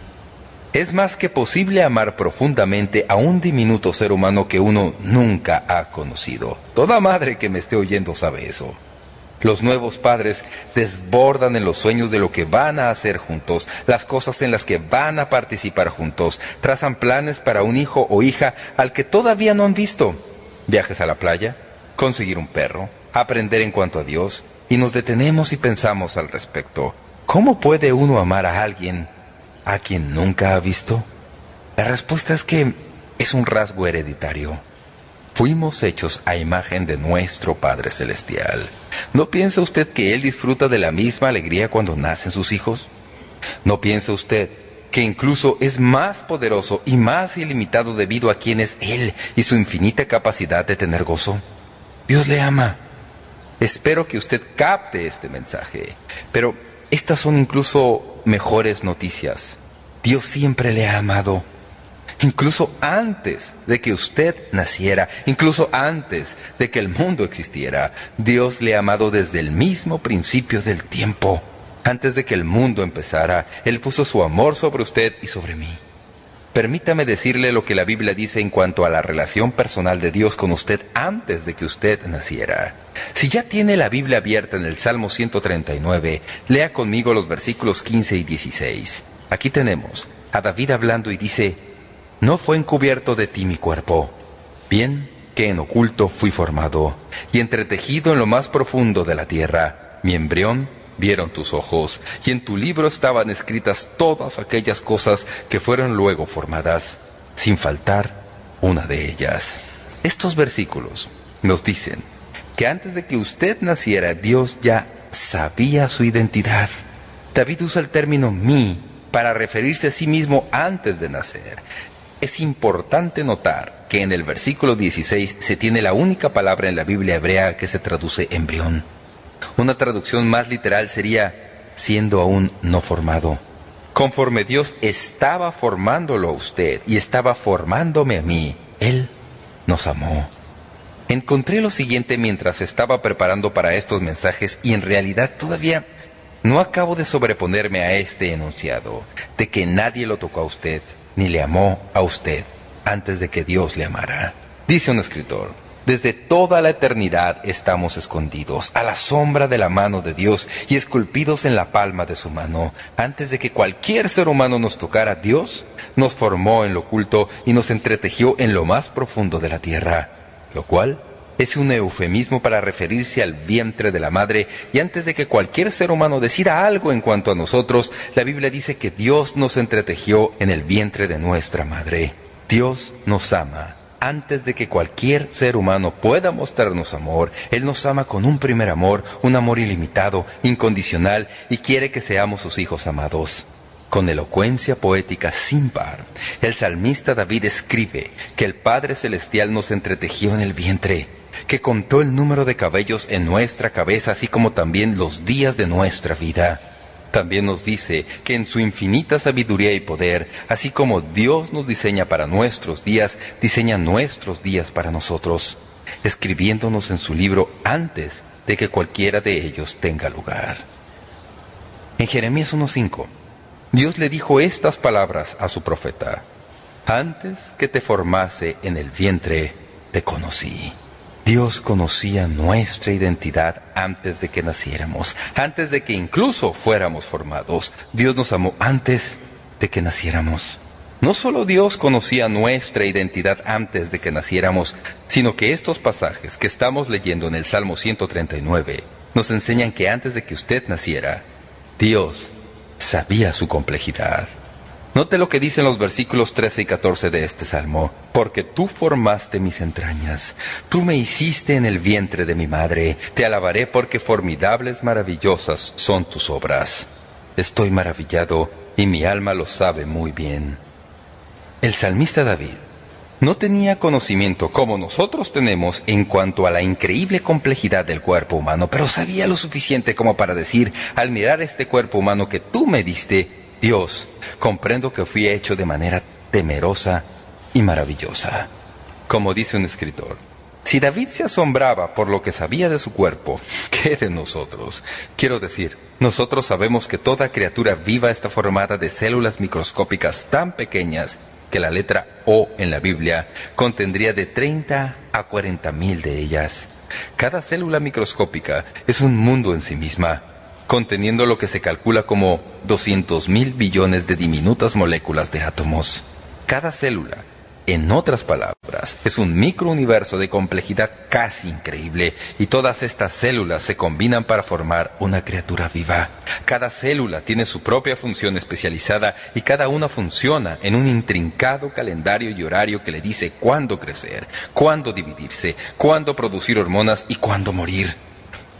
es más que posible amar profundamente a un diminuto ser humano que uno nunca ha conocido. Toda madre que me esté oyendo sabe eso. Los nuevos padres desbordan en los sueños de lo que van a hacer juntos, las cosas en las que van a participar juntos, trazan planes para un hijo o hija al que todavía no han visto. Viajes a la playa, conseguir un perro, aprender en cuanto a Dios, y nos detenemos y pensamos al respecto. ¿Cómo puede uno amar a alguien a quien nunca ha visto? La respuesta es que es un rasgo hereditario. Fuimos hechos a imagen de nuestro Padre Celestial. ¿No piensa usted que Él disfruta de la misma alegría cuando nacen sus hijos? ¿No piensa usted que incluso es más poderoso y más ilimitado debido a quien es Él y su infinita capacidad de tener gozo? Dios le ama. Espero que usted capte este mensaje. Pero estas son incluso mejores noticias. Dios siempre le ha amado incluso antes de que usted naciera, incluso antes de que el mundo existiera. Dios le ha amado desde el mismo principio del tiempo. Antes de que el mundo empezara, Él puso su amor sobre usted y sobre mí. Permítame decirle lo que la Biblia dice en cuanto a la relación personal de Dios con usted antes de que usted naciera. Si ya tiene la Biblia abierta en el Salmo 139, lea conmigo los versículos 15 y 16. Aquí tenemos a David hablando y dice, no fue encubierto de ti mi cuerpo, bien que en oculto fui formado, y entretejido en lo más profundo de la tierra. Mi embrión vieron tus ojos, y en tu libro estaban escritas todas aquellas cosas que fueron luego formadas, sin faltar una de ellas. Estos versículos nos dicen que antes de que usted naciera, Dios ya sabía su identidad. David usa el término mí para referirse a sí mismo antes de nacer. Es importante notar que en el versículo 16 se tiene la única palabra en la Biblia hebrea que se traduce embrión. Una traducción más literal sería siendo aún no formado. Conforme Dios estaba formándolo a usted y estaba formándome a mí, Él nos amó. Encontré lo siguiente mientras estaba preparando para estos mensajes y en realidad todavía no acabo de sobreponerme a este enunciado, de que nadie lo tocó a usted, ni le amó a usted antes de que Dios le amara. Dice un escritor, desde toda la eternidad estamos escondidos a la sombra de la mano de Dios y esculpidos en la palma de su mano. Antes de que cualquier ser humano nos tocara, Dios nos formó en lo oculto y nos entretejió en lo más profundo de la tierra, lo cual es un eufemismo para referirse al vientre de la madre y antes de que cualquier ser humano decida algo en cuanto a nosotros, la Biblia dice que Dios nos entretejió en el vientre de nuestra madre. Dios nos ama. Antes de que cualquier ser humano pueda mostrarnos amor, Él nos ama con un primer amor, un amor ilimitado, incondicional y quiere que seamos sus hijos amados. Con elocuencia poética sin par, el salmista David escribe que el Padre Celestial nos entretejió en el vientre que contó el número de cabellos en nuestra cabeza, así como también los días de nuestra vida. También nos dice que en su infinita sabiduría y poder, así como Dios nos diseña para nuestros días, diseña nuestros días para nosotros, escribiéndonos en su libro antes de que cualquiera de ellos tenga lugar. En Jeremías 1.5, Dios le dijo estas palabras a su profeta, antes que te formase en el vientre, te conocí. Dios conocía nuestra identidad antes de que naciéramos, antes de que incluso fuéramos formados. Dios nos amó antes de que naciéramos. No solo Dios conocía nuestra identidad antes de que naciéramos, sino que estos pasajes que estamos leyendo en el Salmo 139 nos enseñan que antes de que usted naciera, Dios sabía su complejidad. Note lo que dicen los versículos 13 y 14 de este salmo. Porque tú formaste mis entrañas, tú me hiciste en el vientre de mi madre, te alabaré porque formidables, maravillosas son tus obras. Estoy maravillado y mi alma lo sabe muy bien. El salmista David no tenía conocimiento como nosotros tenemos en cuanto a la increíble complejidad del cuerpo humano, pero sabía lo suficiente como para decir, al mirar este cuerpo humano que tú me diste, Dios, comprendo que fui hecho de manera temerosa y maravillosa. Como dice un escritor, si David se asombraba por lo que sabía de su cuerpo, ¿qué de nosotros? Quiero decir, nosotros sabemos que toda criatura viva está formada de células microscópicas tan pequeñas que la letra O en la Biblia contendría de 30 a 40 mil de ellas. Cada célula microscópica es un mundo en sí misma, conteniendo lo que se calcula como 200 mil billones de diminutas moléculas de átomos. Cada célula en otras palabras, es un microuniverso de complejidad casi increíble y todas estas células se combinan para formar una criatura viva. Cada célula tiene su propia función especializada y cada una funciona en un intrincado calendario y horario que le dice cuándo crecer, cuándo dividirse, cuándo producir hormonas y cuándo morir.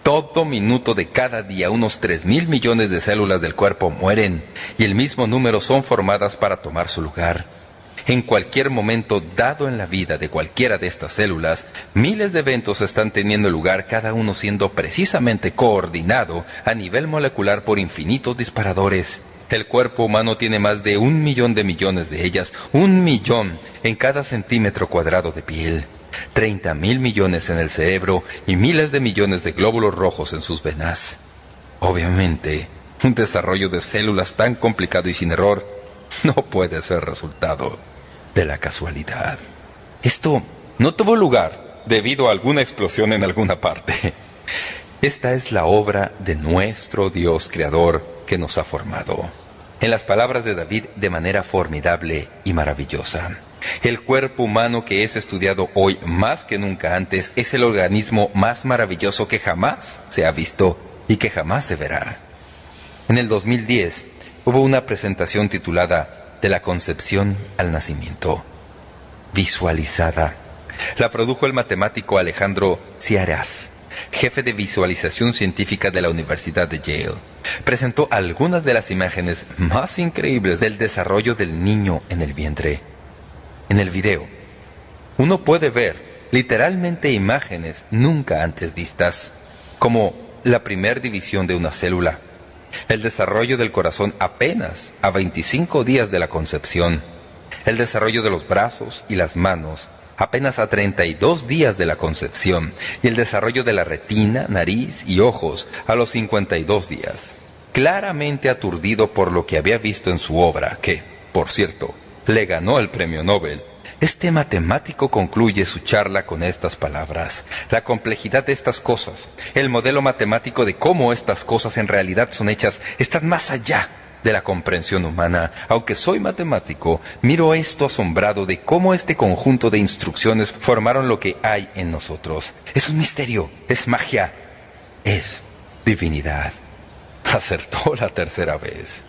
Todo minuto de cada día unos 3 mil millones de células del cuerpo mueren y el mismo número son formadas para tomar su lugar. En cualquier momento dado en la vida de cualquiera de estas células, miles de eventos están teniendo lugar, cada uno siendo precisamente coordinado a nivel molecular por infinitos disparadores. El cuerpo humano tiene más de un millón de millones de ellas, un millón en cada centímetro cuadrado de piel. 30 mil millones en el cerebro y miles de millones de glóbulos rojos en sus venas. Obviamente, un desarrollo de células tan complicado y sin error no puede ser resultado de la casualidad. Esto no tuvo lugar debido a alguna explosión en alguna parte. Esta es la obra de nuestro Dios Creador que nos ha formado. En las palabras de David, de manera formidable y maravillosa. El cuerpo humano que es estudiado hoy más que nunca antes es el organismo más maravilloso que jamás se ha visto y que jamás se verá. En el 2010 hubo una presentación titulada de la concepción al nacimiento, visualizada. La produjo el matemático Alejandro Ciaras, jefe de visualización científica de la Universidad de Yale. Presentó algunas de las imágenes más increíbles del desarrollo del niño en el vientre. En el video, uno puede ver literalmente imágenes nunca antes vistas, como la primera división de una célula, el desarrollo del corazón apenas a 25 días de la concepción, el desarrollo de los brazos y las manos apenas a 32 días de la concepción y el desarrollo de la retina, nariz y ojos a los 52 días. Claramente aturdido por lo que había visto en su obra, que, por cierto, le ganó el premio Nobel este matemático concluye su charla con estas palabras. La complejidad de estas cosas, el modelo matemático de cómo estas cosas en realidad son hechas, están más allá de la comprensión humana. Aunque soy matemático, miro esto asombrado de cómo este conjunto de instrucciones formaron lo que hay en nosotros. Es un misterio, es magia, es divinidad. Acertó la tercera vez.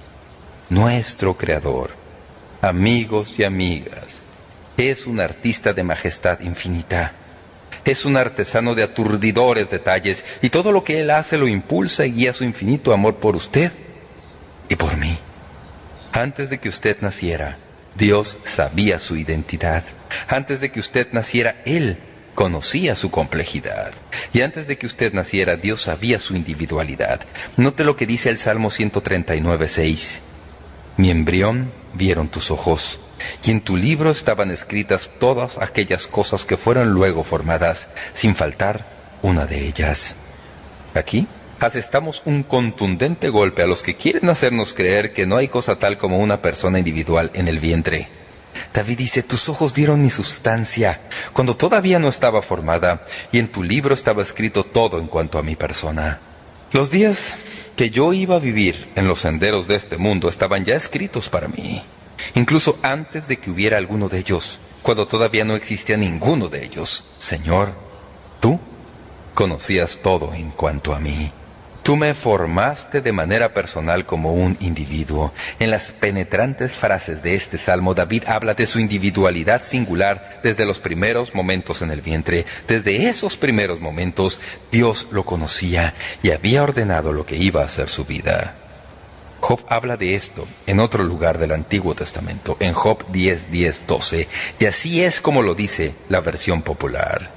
Nuestro Creador, amigos y amigas, es un artista de majestad infinita. Es un artesano de aturdidores detalles y todo lo que él hace lo impulsa y guía su infinito amor por usted y por mí. Antes de que usted naciera, Dios sabía su identidad. Antes de que usted naciera, Él conocía su complejidad. Y antes de que usted naciera, Dios sabía su individualidad. Note lo que dice el Salmo 139.6. Mi embrión vieron tus ojos y en tu libro estaban escritas todas aquellas cosas que fueron luego formadas, sin faltar una de ellas. Aquí asestamos un contundente golpe a los que quieren hacernos creer que no hay cosa tal como una persona individual en el vientre. David dice, tus ojos vieron mi sustancia, cuando todavía no estaba formada, y en tu libro estaba escrito todo en cuanto a mi persona. Los días que yo iba a vivir en los senderos de este mundo estaban ya escritos para mí. incluso antes de que hubiera alguno de ellos, cuando todavía no existía ninguno de ellos. Señor, tú conocías todo en cuanto a mí. Tú me formaste de manera personal como un individuo. En las penetrantes frases de este salmo, David habla de su individualidad singular desde los primeros momentos en el vientre. Desde esos primeros momentos, Dios lo conocía y había ordenado lo que iba a ser su vida. Job habla de esto en otro lugar del Antiguo Testamento, en Job 10, 10, 12, y así es como lo dice la versión popular.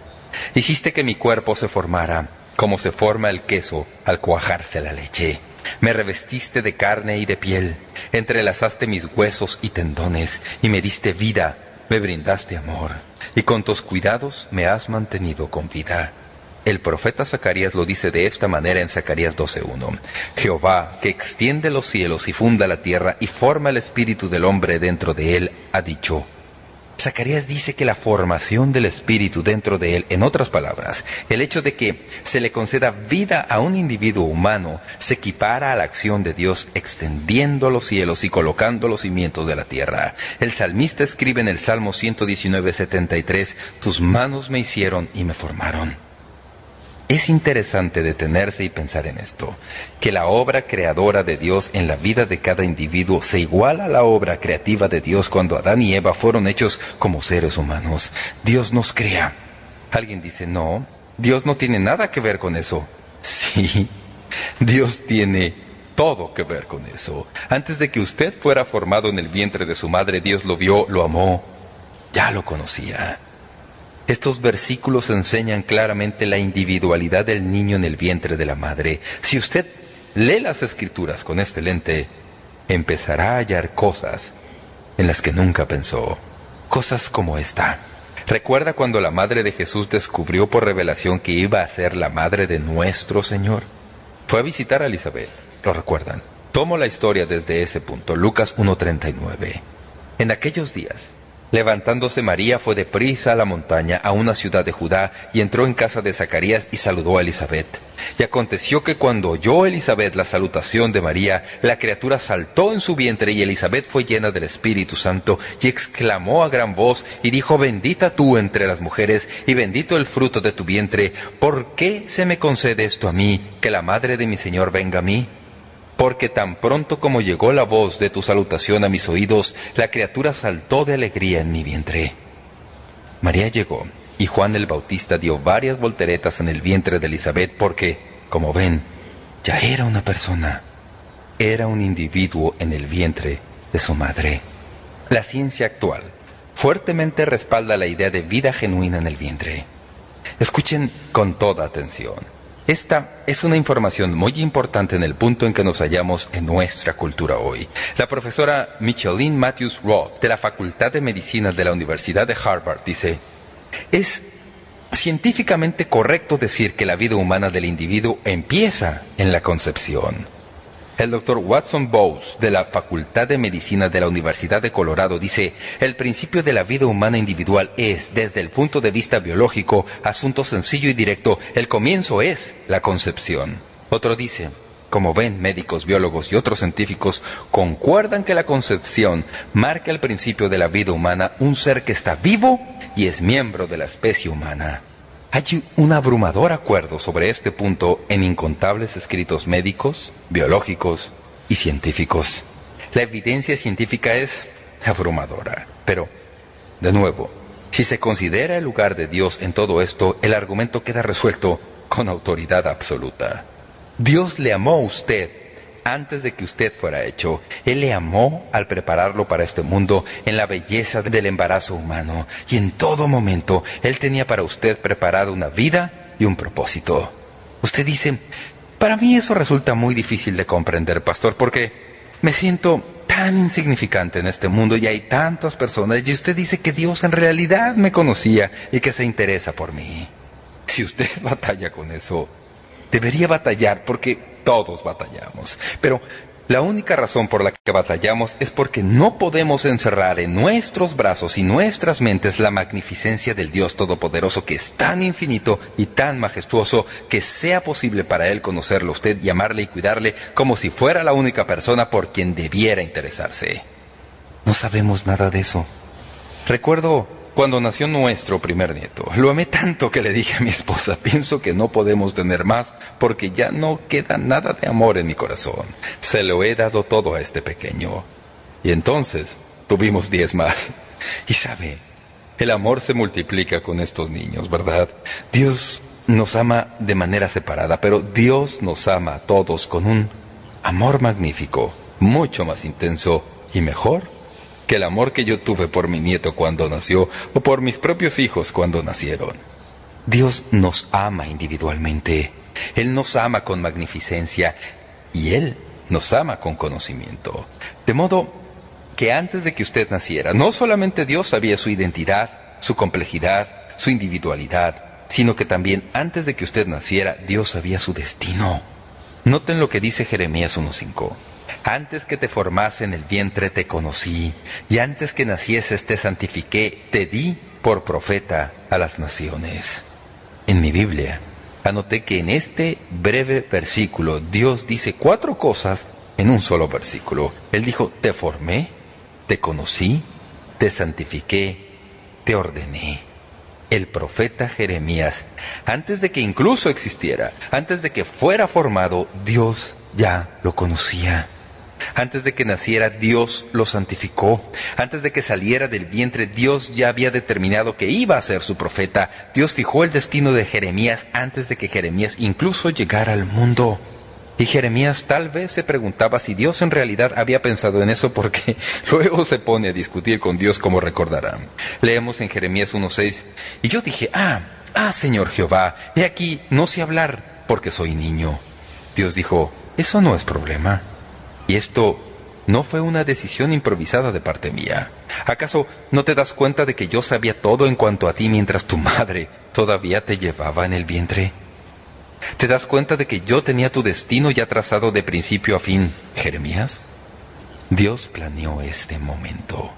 Hiciste que mi cuerpo se formara como se forma el queso al cuajarse la leche. Me revestiste de carne y de piel, entrelazaste mis huesos y tendones, y me diste vida, me brindaste amor, y con tus cuidados me has mantenido con vida. El profeta Zacarías lo dice de esta manera en Zacarías 12.1. Jehová, que extiende los cielos y funda la tierra y forma el espíritu del hombre dentro de él, ha dicho, Zacarías dice que la formación del espíritu dentro de él, en otras palabras, el hecho de que se le conceda vida a un individuo humano, se equipara a la acción de Dios extendiendo los cielos y colocando los cimientos de la tierra. El salmista escribe en el Salmo 119, 73, Tus manos me hicieron y me formaron. Es interesante detenerse y pensar en esto, que la obra creadora de Dios en la vida de cada individuo se iguala a la obra creativa de Dios cuando Adán y Eva fueron hechos como seres humanos. Dios nos crea. Alguien dice, no, Dios no tiene nada que ver con eso. Sí, Dios tiene todo que ver con eso. Antes de que usted fuera formado en el vientre de su madre, Dios lo vio, lo amó, ya lo conocía. Estos versículos enseñan claramente la individualidad del niño en el vientre de la madre. Si usted lee las escrituras con este lente, empezará a hallar cosas en las que nunca pensó. Cosas como esta. ¿Recuerda cuando la madre de Jesús descubrió por revelación que iba a ser la madre de nuestro Señor? Fue a visitar a Elizabeth. ¿Lo recuerdan? Tomo la historia desde ese punto, Lucas 1.39. En aquellos días, Levantándose María fue de prisa a la montaña, a una ciudad de Judá, y entró en casa de Zacarías y saludó a Elizabeth. Y aconteció que cuando oyó Elizabeth la salutación de María, la criatura saltó en su vientre y Elizabeth fue llena del Espíritu Santo y exclamó a gran voz y dijo, bendita tú entre las mujeres y bendito el fruto de tu vientre. ¿Por qué se me concede esto a mí, que la madre de mi Señor venga a mí? Porque tan pronto como llegó la voz de tu salutación a mis oídos, la criatura saltó de alegría en mi vientre. María llegó, y Juan el Bautista dio varias volteretas en el vientre de Elizabeth porque, como ven, ya era una persona, era un individuo en el vientre de su madre. La ciencia actual fuertemente respalda la idea de vida genuina en el vientre. Escuchen con toda atención. Esta es una información muy importante en el punto en que nos hallamos en nuestra cultura hoy. La profesora Micheline Matthews Roth de la Facultad de Medicina de la Universidad de Harvard dice, es científicamente correcto decir que la vida humana del individuo empieza en la concepción. El doctor Watson Bowes, de la Facultad de Medicina de la Universidad de Colorado, dice, el principio de la vida humana individual es, desde el punto de vista biológico, asunto sencillo y directo. El comienzo es la concepción. Otro dice, como ven, médicos, biólogos y otros científicos concuerdan que la concepción marca el principio de la vida humana, un ser que está vivo y es miembro de la especie humana. Hay un abrumador acuerdo sobre este punto en incontables escritos médicos, biológicos y científicos. La evidencia científica es abrumadora, pero, de nuevo, si se considera el lugar de Dios en todo esto, el argumento queda resuelto con autoridad absoluta. Dios le amó a usted antes de que usted fuera hecho. Él le amó al prepararlo para este mundo en la belleza del embarazo humano. Y en todo momento Él tenía para usted preparada una vida y un propósito. Usted dice, para mí eso resulta muy difícil de comprender, pastor, porque me siento tan insignificante en este mundo y hay tantas personas y usted dice que Dios en realidad me conocía y que se interesa por mí. Si usted batalla con eso, debería batallar porque todos batallamos. Pero la única razón por la que batallamos es porque no podemos encerrar en nuestros brazos y nuestras mentes la magnificencia del Dios Todopoderoso que es tan infinito y tan majestuoso que sea posible para Él conocerlo a usted, llamarle y cuidarle como si fuera la única persona por quien debiera interesarse. no sabemos nada de eso. Recuerdo cuando nació nuestro primer nieto. Lo amé tanto que le dije a mi esposa, pienso que no podemos tener más porque ya no queda nada de amor en mi corazón. Se lo he dado todo a este pequeño. Y entonces tuvimos diez más. Y sabe, el amor se multiplica con estos niños, ¿verdad? Dios nos ama de manera separada, pero Dios nos ama a todos con un amor magnífico, mucho más intenso y mejor que el amor que yo tuve por mi nieto cuando nació o por mis propios hijos cuando nacieron. Dios nos ama individualmente, Él nos ama con magnificencia y Él nos ama con conocimiento. De modo que antes de que usted naciera, no solamente Dios sabía su identidad, su complejidad, su individualidad, sino que también antes de que usted naciera, Dios sabía su destino. Noten lo que dice Jeremías 1.5. Antes que te formase en el vientre te conocí, y antes que nacieses te santifiqué, te di por profeta a las naciones. En mi Biblia, anoté que en este breve versículo Dios dice cuatro cosas en un solo versículo. Él dijo, te formé, te conocí, te santifiqué, te ordené. El profeta Jeremías, antes de que incluso existiera, antes de que fuera formado, Dios ya lo conocía. Antes de que naciera, Dios lo santificó. Antes de que saliera del vientre, Dios ya había determinado que iba a ser su profeta. Dios fijó el destino de Jeremías antes de que Jeremías incluso llegara al mundo. Y Jeremías tal vez se preguntaba si Dios en realidad había pensado en eso porque luego se pone a discutir con Dios como recordarán. Leemos en Jeremías 1.6, y yo dije, ah, ah, Señor Jehová, he aquí, no sé hablar porque soy niño. Dios dijo, eso no es problema. Y esto no fue una decisión improvisada de parte mía. ¿Acaso no te das cuenta de que yo sabía todo en cuanto a ti mientras tu madre todavía te llevaba en el vientre? ¿Te das cuenta de que yo tenía tu destino ya trazado de principio a fin, Jeremías? Dios planeó este momento.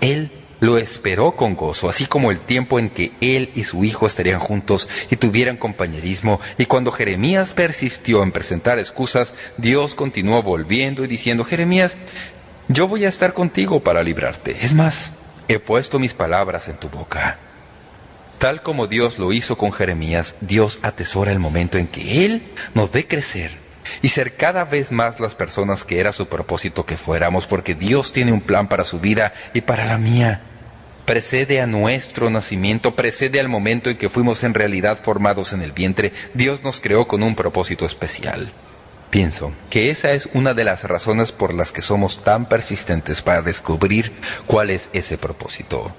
Él lo esperó con gozo, así como el tiempo en que él y su hijo estarían juntos y tuvieran compañerismo. Y cuando Jeremías persistió en presentar excusas, Dios continuó volviendo y diciendo, Jeremías, yo voy a estar contigo para librarte. Es más, he puesto mis palabras en tu boca. Tal como Dios lo hizo con Jeremías, Dios atesora el momento en que Él nos dé crecer y ser cada vez más las personas que era su propósito que fuéramos, porque Dios tiene un plan para su vida y para la mía precede a nuestro nacimiento, precede al momento en que fuimos en realidad formados en el vientre. Dios nos creó con un propósito especial. Pienso que esa es una de las razones por las que somos tan persistentes para descubrir cuál es ese propósito.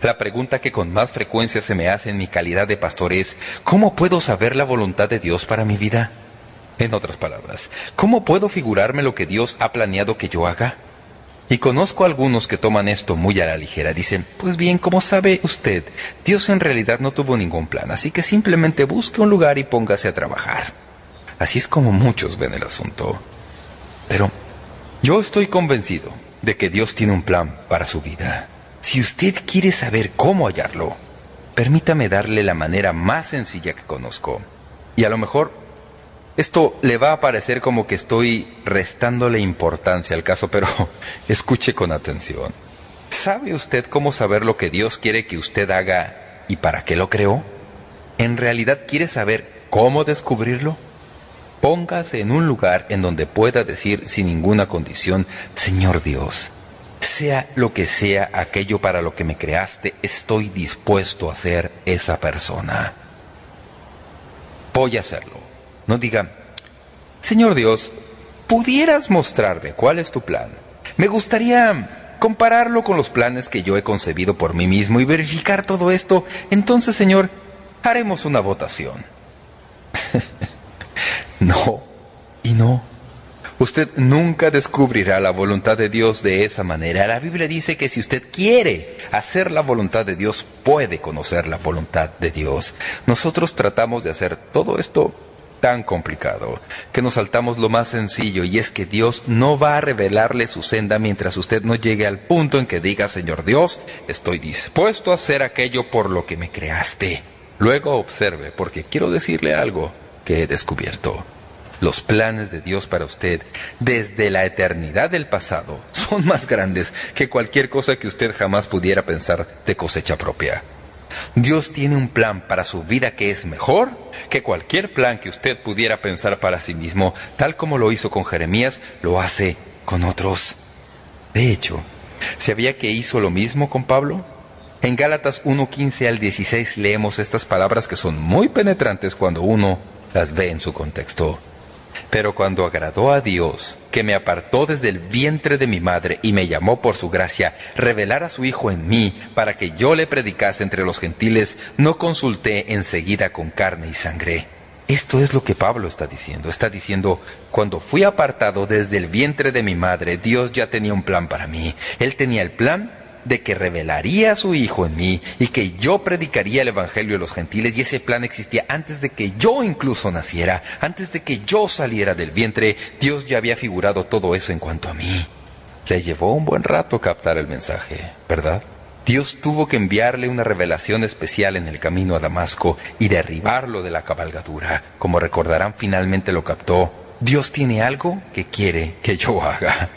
La pregunta que con más frecuencia se me hace en mi calidad de pastor es, ¿cómo puedo saber la voluntad de Dios para mi vida? En otras palabras, ¿cómo puedo figurarme lo que Dios ha planeado que yo haga? Y conozco a algunos que toman esto muy a la ligera. Dicen, pues bien, como sabe usted, Dios en realidad no tuvo ningún plan, así que simplemente busque un lugar y póngase a trabajar. Así es como muchos ven el asunto. Pero yo estoy convencido de que Dios tiene un plan para su vida. Si usted quiere saber cómo hallarlo, permítame darle la manera más sencilla que conozco. Y a lo mejor esto le va a parecer como que estoy restándole importancia al caso, pero escuche con atención. ¿Sabe usted cómo saber lo que Dios quiere que usted haga y para qué lo creó? ¿En realidad quiere saber cómo descubrirlo? Póngase en un lugar en donde pueda decir sin ninguna condición, Señor Dios, sea lo que sea aquello para lo que me creaste, estoy dispuesto a ser esa persona. Voy a hacerlo. No diga, Señor Dios, ¿pudieras mostrarme cuál es tu plan? Me gustaría compararlo con los planes que yo he concebido por mí mismo y verificar todo esto. Entonces, Señor, haremos una votación. no, y no. Usted nunca descubrirá la voluntad de Dios de esa manera. La Biblia dice que si usted quiere hacer la voluntad de Dios, puede conocer la voluntad de Dios. Nosotros tratamos de hacer todo esto tan complicado que nos saltamos lo más sencillo y es que Dios no va a revelarle su senda mientras usted no llegue al punto en que diga, Señor Dios, estoy dispuesto a hacer aquello por lo que me creaste. Luego observe, porque quiero decirle algo que he descubierto. Los planes de Dios para usted desde la eternidad del pasado son más grandes que cualquier cosa que usted jamás pudiera pensar de cosecha propia. Dios tiene un plan para su vida que es mejor que cualquier plan que usted pudiera pensar para sí mismo, tal como lo hizo con Jeremías, lo hace con otros. De hecho, ¿sabía que hizo lo mismo con Pablo? En Gálatas 1.15 al 16 leemos estas palabras que son muy penetrantes cuando uno las ve en su contexto. Pero cuando agradó a Dios, que me apartó desde el vientre de mi madre y me llamó por su gracia, revelar a su Hijo en mí para que yo le predicase entre los gentiles, no consulté enseguida con carne y sangre. Esto es lo que Pablo está diciendo. Está diciendo, cuando fui apartado desde el vientre de mi madre, Dios ya tenía un plan para mí. Él tenía el plan de que revelaría a su Hijo en mí y que yo predicaría el Evangelio a los gentiles y ese plan existía antes de que yo incluso naciera, antes de que yo saliera del vientre, Dios ya había figurado todo eso en cuanto a mí. Le llevó un buen rato captar el mensaje, ¿verdad? Dios tuvo que enviarle una revelación especial en el camino a Damasco y derribarlo de la cabalgadura. Como recordarán, finalmente lo captó. Dios tiene algo que quiere que yo haga.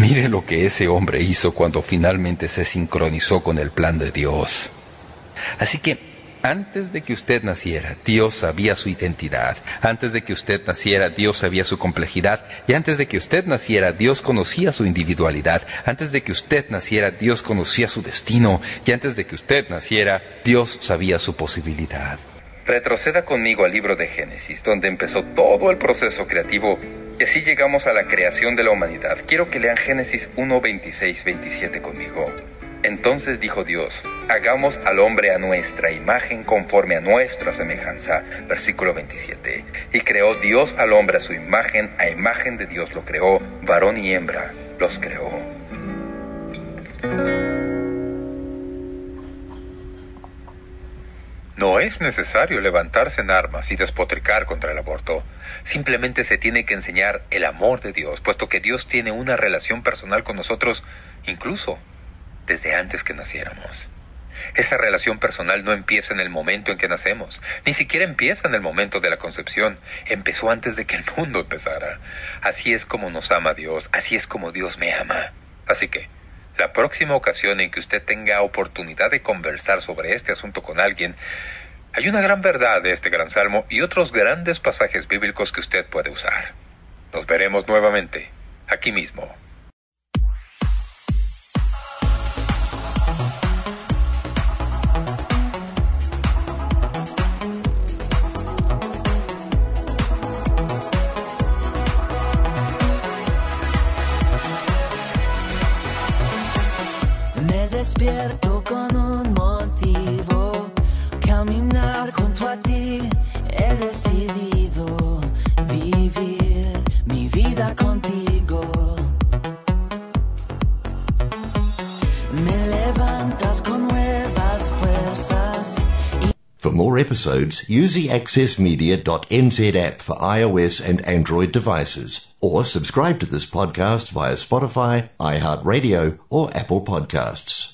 Mire lo que ese hombre hizo cuando finalmente se sincronizó con el plan de Dios. Así que antes de que usted naciera, Dios sabía su identidad. Antes de que usted naciera, Dios sabía su complejidad. Y antes de que usted naciera, Dios conocía su individualidad. Antes de que usted naciera, Dios conocía su destino. Y antes de que usted naciera, Dios sabía su posibilidad. Retroceda conmigo al libro de Génesis, donde empezó todo el proceso creativo y así llegamos a la creación de la humanidad. Quiero que lean Génesis 1, 26, 27 conmigo. Entonces dijo Dios, hagamos al hombre a nuestra imagen conforme a nuestra semejanza. Versículo 27. Y creó Dios al hombre a su imagen, a imagen de Dios lo creó, varón y hembra los creó. No es necesario levantarse en armas y despotricar contra el aborto. Simplemente se tiene que enseñar el amor de Dios, puesto que Dios tiene una relación personal con nosotros, incluso desde antes que naciéramos. Esa relación personal no empieza en el momento en que nacemos, ni siquiera empieza en el momento de la concepción, empezó antes de que el mundo empezara. Así es como nos ama Dios, así es como Dios me ama. Así que, la próxima ocasión en que usted tenga oportunidad de conversar sobre este asunto con alguien, hay una gran verdad de este gran salmo y otros grandes pasajes bíblicos que usted puede usar. Nos veremos nuevamente, aquí mismo. Despierto con un motivo, caminar junto a ti. He decidido vivir mi vida contigo. Me levantas con nuevas fuerzas. For more episodes, use the accessmedia.nz app for iOS and Android devices, or subscribe to this podcast via Spotify, iHeartRadio, or Apple Podcasts.